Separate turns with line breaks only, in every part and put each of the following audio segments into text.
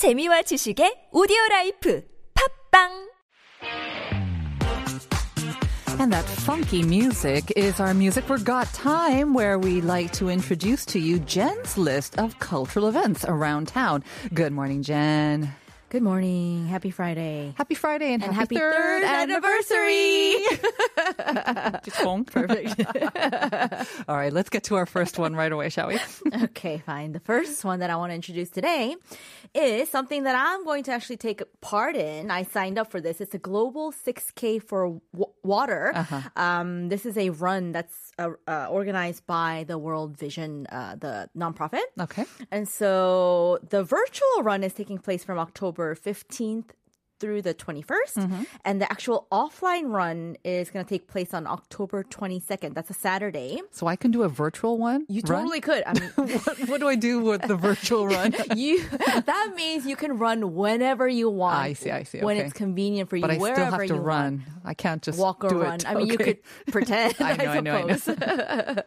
재미와 지식의 오디오 라이프 팝빵
And that funky music is our music for Got Time, where we like to introduce to you Jen's list of cultural events around town. Good morning, Jen.
Good morning. Happy Friday.
Happy Friday and,
And
happy,
happy third anniversary.
Just perfect. All right, let's get to our first one right away, shall we?
Okay, fine. The first one that I want to introduce today is something that I'm going to actually take part in. I signed up for this. It's a global 6K for w- water. Um, this is a run that's uh, uh, organized by the World Vision, uh, the nonprofit.
Okay.
And so the virtual run is taking place from October 15th through the 21st. Mm-hmm. And the actual offline run is going to take place on October 22nd. That's a Saturday.
So I can do a virtual one?
You
run?
totally could. I mean,
what, what do I do with the virtual run?
you that means you can run whenever you want.
I see, I see,
When it's convenient for you,
but I still have to run. I can't just.
Walk or
do
run.
it.
I mean, you could pretend.
I know, I know, I know.
suppose.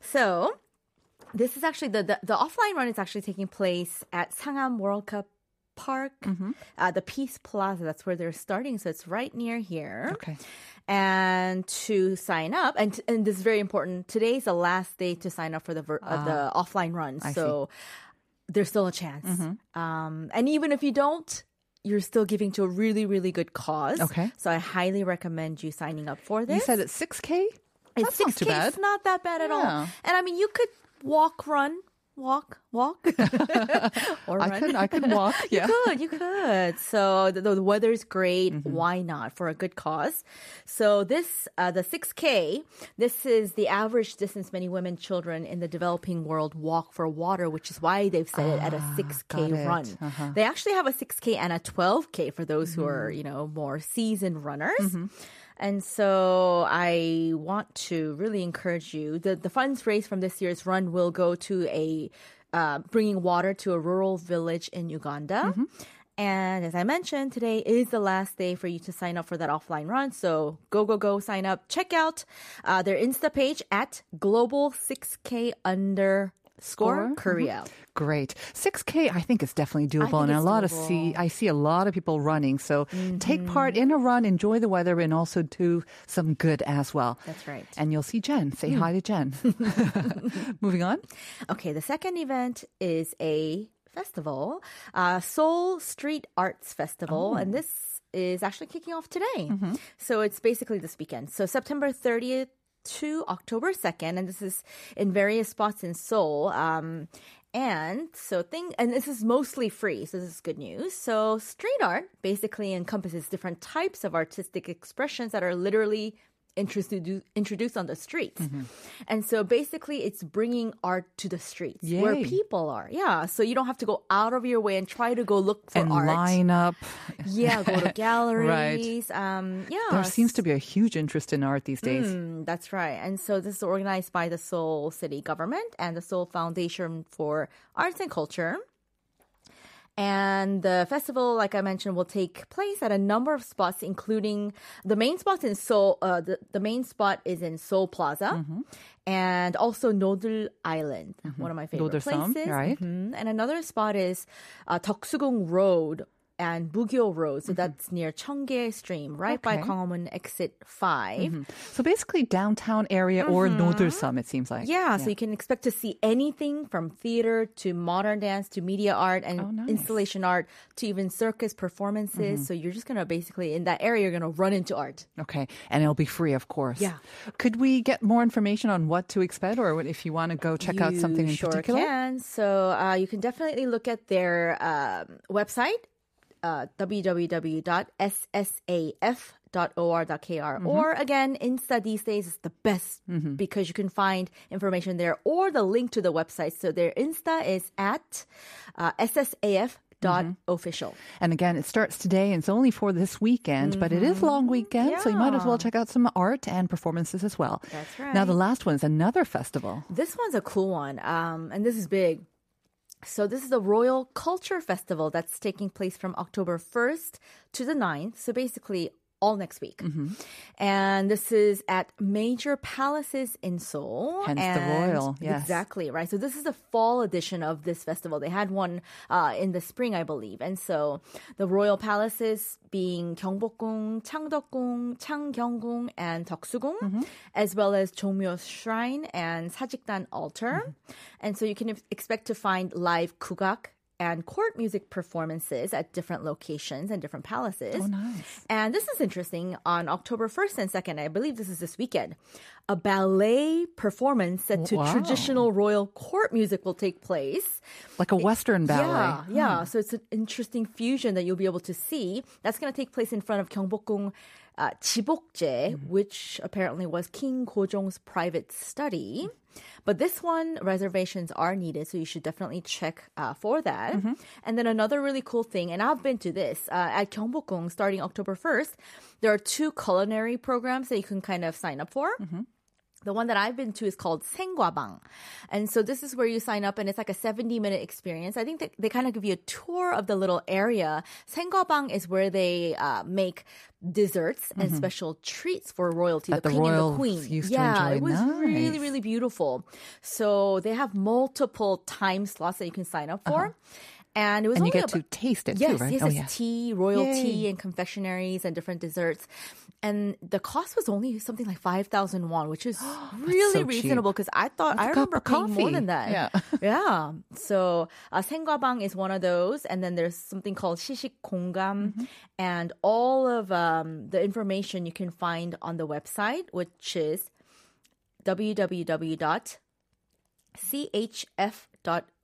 so, this is actually the, the the offline run is actually taking place at Sangam World Cup Park,
Mm-hmm.
uh, the Peace Plaza. That's where they're starting. So it's right near here.
Okay.
And to sign up, and and this is very important. Today's the last day to sign up for the ver- uh, the offline run.
Ah. I see.
so there's still a chance.
Mm-hmm.
Um, and even if you don't, you're still giving to a really really good cause.
Okay.
So I highly recommend you signing up for this.
You said it's 6K?
it's
That's not too bad.
It's not that bad at all. And I mean, you could walk, run, walk, walk, or
I
run.
could, I could walk. Yeah.
You could, you could. So the, the weather's great.
Mm-hmm.
Why not for a good cause? So this, uh, the 6K, this is the average distance many women, children in the developing world walk for water, which is why they've set it at a 6K
Ah,
run.
Uh-huh.
They actually have a 6K and a 12K for those who
Mm-hmm.
are, you know, more seasoned runners. And so I want to really encourage you. The, the funds raised from this year's run will go to a uh, bringing water to a rural village in Uganda. And as I mentioned, today is the last day for you to sign up for that offline run. So go, go, go, sign up. Check out uh, their Insta page at global 6K underscore
Score? Mm-hmm.
Korea.
Great. 6K, I think is definitely doable. And a lot of see, I see a lot of people running. So mm-hmm. take part in a run, enjoy the weather, and also do some good as well.
That's right.
And you'll see Jen. Say hmm. hi to Jen. Moving on.
Okay, the second event is a festival, uh, Seoul Street Arts Festival, oh. and this is actually kicking off today. Mm-hmm. So it's basically this weekend. So September 30th to October 2nd, and this is in various spots in Seoul. Um, and so thing and this is mostly free, so this is good news. So street art basically encompasses different types of artistic expressions that are literally introduced introduced on the streets. And so basically it's bringing art to the streets where people are. Yeah, so you don't have to go out of your way and try to go look for
and
art.
line up.
Yeah, go to galleries. Um, yeah,
There seems to be a huge interest in art these days.
Mm, that's right. And so this is organized by the Seoul City government and the Seoul Foundation for Arts and Culture. And the festival, like I mentioned, will take place at a number of spots, including the main spots in Seoul. Uh, the, the main spot is in Seoul Plaza and also Nodeul Island, one of my favorite places.
right.
Mhm. And another spot is uh, Deoksugung Road and Bugyo Road. So that's near Cheonggye Stream, right by
Okay.
Gwanghwamun Exit 5.
So basically downtown area or Nodeulseom, it seems like.
Yeah, so you can expect to see anything from theater to modern dance to media art and
Oh, nice.
installation art to even circus performances. So you're just going to basically, in that area, you're going to run into art.
Okay. And it'll be free, of course.
Yeah.
Could we get more information on what to expect or if you want to go check out something in
You sure
particular?
can. So uh, you can definitely look at their um, website, uh, www.ssaf.or.kr. Or again, Insta these days is the best because you can find information there or the link to the website. So their Insta is at uh, ssaf dot official.
And again, it starts today and it's only for this weekend, but it is long weekend, so you might as well check out some art and performances as well.
That's right.
Now, the last one is another festival.
This one's a cool one, um, and this is big. So this is the Royal Culture Festival that's taking place from October 1st to the 9th. So basically all next week.
Mm-hmm.
And this is at major palaces in Seoul.
Hence the royal, yes.
Exactly, right. So this is the fall edition of this festival. They had one uh, in the spring, I believe. And so the royal palaces being Gyeongbokgung, Changdeokgung, Changgyeonggung, and Deoksugung,
Mm-hmm.
as well as Jongmyo Shrine and Sajikdan Altar.
Mm-hmm.
And so you can expect to find live kugak and court music performances at different locations and different palaces.
Oh, nice.
And this is interesting. On October 1st and 2nd, I believe this is this weekend, a ballet performance set to
Wow.
traditional royal court music will take place.
Like a Western ballet.
Yeah, yeah. So it's an interesting fusion that you'll be able to see. That's going to take place in front of Gyeongbokgung uh, Jibokjae, which apparently was King Gojong's private study. But this one, reservations are needed, so you should definitely check uh, for that. And then another really cool thing, and I've been to this uh, at Gyeongbokgung starting October 1st, there are two culinary programs that you can kind of sign up for. The one that I've been to is called Saenggwabang. And so this is where you sign up and it's like a 70 minute experience. I think that they kind of give you a tour of the little area. Saenggwabang is where they uh, make desserts and special treats for royalty,
That
the
the
king and the queen. yeah, it was really,
Nice.
really beautiful. So they have multiple time slots that you can sign up for. And it was.
And you get
about-
to taste it
Yes,
too, right?
yes,
oh, yeah.
tea, royal
Yay.
tea, and confectionaries and different desserts. And the cost was only something like 5,000 won, which is really
so
reasonable because I thought
That's
I remember paying more than that.
Yeah.
yeah. So uh, Saenggwabang is one of those. And then there's something called Shishik.
Mm-hmm.
And all of um, the information you can find on the website, which is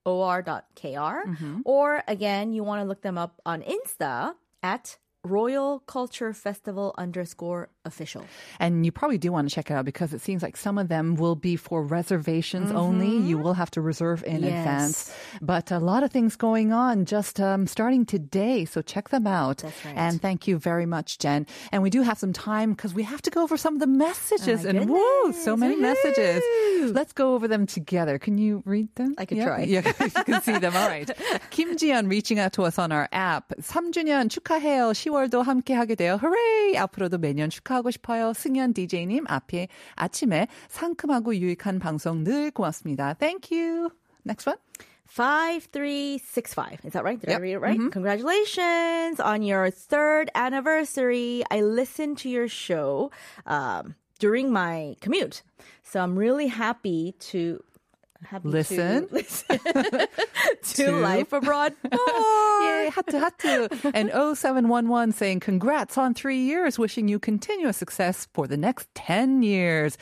www.chf.or.kr.
Mm-hmm.
Or again, you want to look them up on Insta at Royal Culture Festival underscore official.
And you probably do want to check it out because it seems like some of them will be for reservations only. You will have to reserve in
Mm-hmm. Yes.
advance. But a lot of things going on just um, starting today. So check them out.
That's right.
And thank you very much, Jen. And we do have some time because we have to go over some of the messages.
Oh my
and woo, so
goodness.
many messages.
Woohoo.
Let's go over them together. Can you read them?
I could
yeah?
try.
Yeah, you can see them. All right. Kim Jian reaching out to us on our app. 3주년 축하해요. 10월 도 함께 하게 돼요. Hooray! 앞으로도 매년 축하하고 싶어요. 승현 DJ님 앞에 아침에 상큼하고 유익한 방송 늘 고맙습니다. Thank you. Next one.
5365. Is that right? Did
Yep.
I read it right? Congratulations on your third anniversary. I listened to your show um, during my commute. So I'm really happy to happy
Listen.
to listen to,
To-
Life Abroad.
Yay, 하트, 하트. And 0711 saying, congrats on three years, wishing you continuous success for the next 10 years.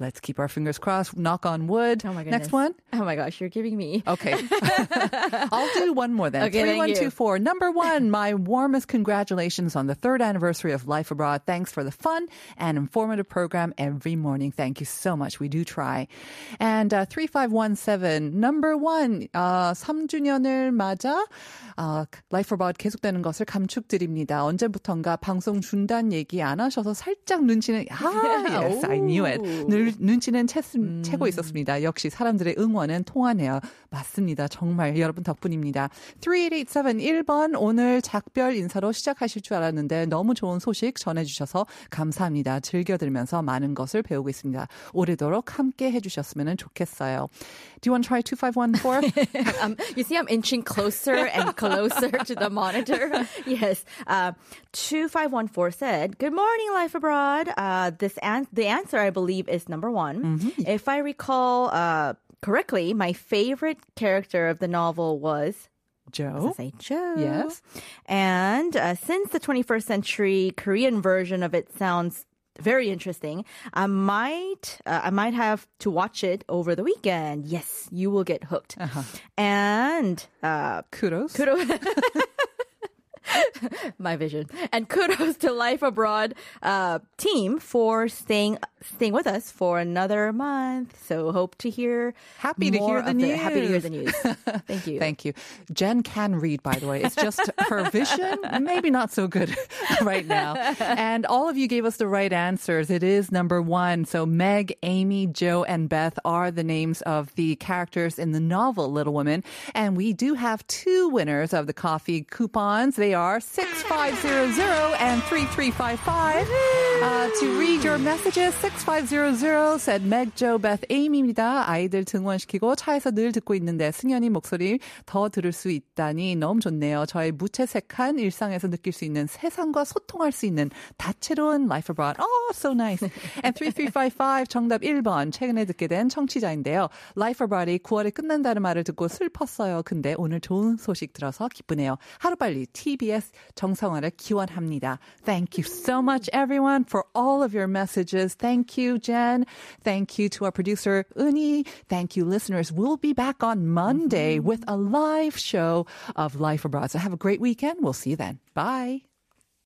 Let's keep our fingers crossed. Knock on wood.
Oh my goodness.
Next one.
Oh my gosh, you're giving me.
Okay. I'll do one more then.
Okay, thank you.
3124. Number one, my warmest congratulations on the third anniversary of Life Abroad. Thanks for the fun and informative program every morning. Thank you so much. We do try. And uh, 3517. Number one, uh, 3주년을 맞아 어, Life Abroad 계속되는 것을 감축드립니다. 언제부턴가 방송 중단 얘기 안 하셔서 살짝 눈치는 아, yes, I knew it. 늘 눈치는 채, 채고 있었습니다. 역시 사람들의 응원은 통하네요. 맞습니다. 정말 여러분 덕분입니다. 3887 1번 오늘 작별 인사로 시작하실 줄 알았는데 너무 좋은 소식 전해주셔서 감사합니다. 즐겨 들면서 많은 것을 배우고 있습니다. 오래도록 함께 해주셨으면 좋겠어요. Do you want to try 2514?
um, you see, I'm inching closer and closer to the monitor. Yes. Uh, 2514 said, Good morning, Life Abroad. Uh, this an- the answer, I believe, is number one. If I recall uh, correctly, my favorite character of the novel was.
Jo?
Say Jo.
Yes.
And uh, since the 21st century Korean version of it sounds very interesting, I might uh, I might have to watch it over the weekend. Yes, you will get hooked. And uh,
Kudos.
kudos. My vision. And kudos to Life Abroad uh, team for staying staying with us for another month. So hope to hear.
Happy to hear the
of
news.
happy to hear the news. Thank you.
Thank you. Jen can read, by the way. It's just her vision, maybe not so good right now. And all of you gave us the right answers. It is number one. So Meg, Amy, Jo, and Beth are the names of the characters in the novel Little Women. And we do have two winners of the coffee coupons. They are 6500 and 3355. Uh, to read your messages, 6500 said Meg, Joe, Beth, Amy입니다. 아이들 등원시키고 차에서 늘 듣고 있는데 승현이 목소리 더 들을 수 있다니 너무 좋네요. 저의 무채색한 일상에서 느낄 수 있는 세상과 소통할 수 있는 다채로운 life abroad. Oh, so nice. And 3355 정답 1번 최근에 듣게 된 청취자인데요. life abroad이 9월에 끝난다는 말을 듣고 슬펐어요. 근데 오늘 좋은 소식 들어서 기쁘네요. 하루빨리 TBS 정성화를 기원합니다. Thank you so much everyone for all of your messages. Thank you, Jen. Thank you to our producer, Uni. Thank you, listeners. We'll be back on Monday mm-hmm. with a live show of Life Abroad. So have a great weekend. We'll see you then. Bye.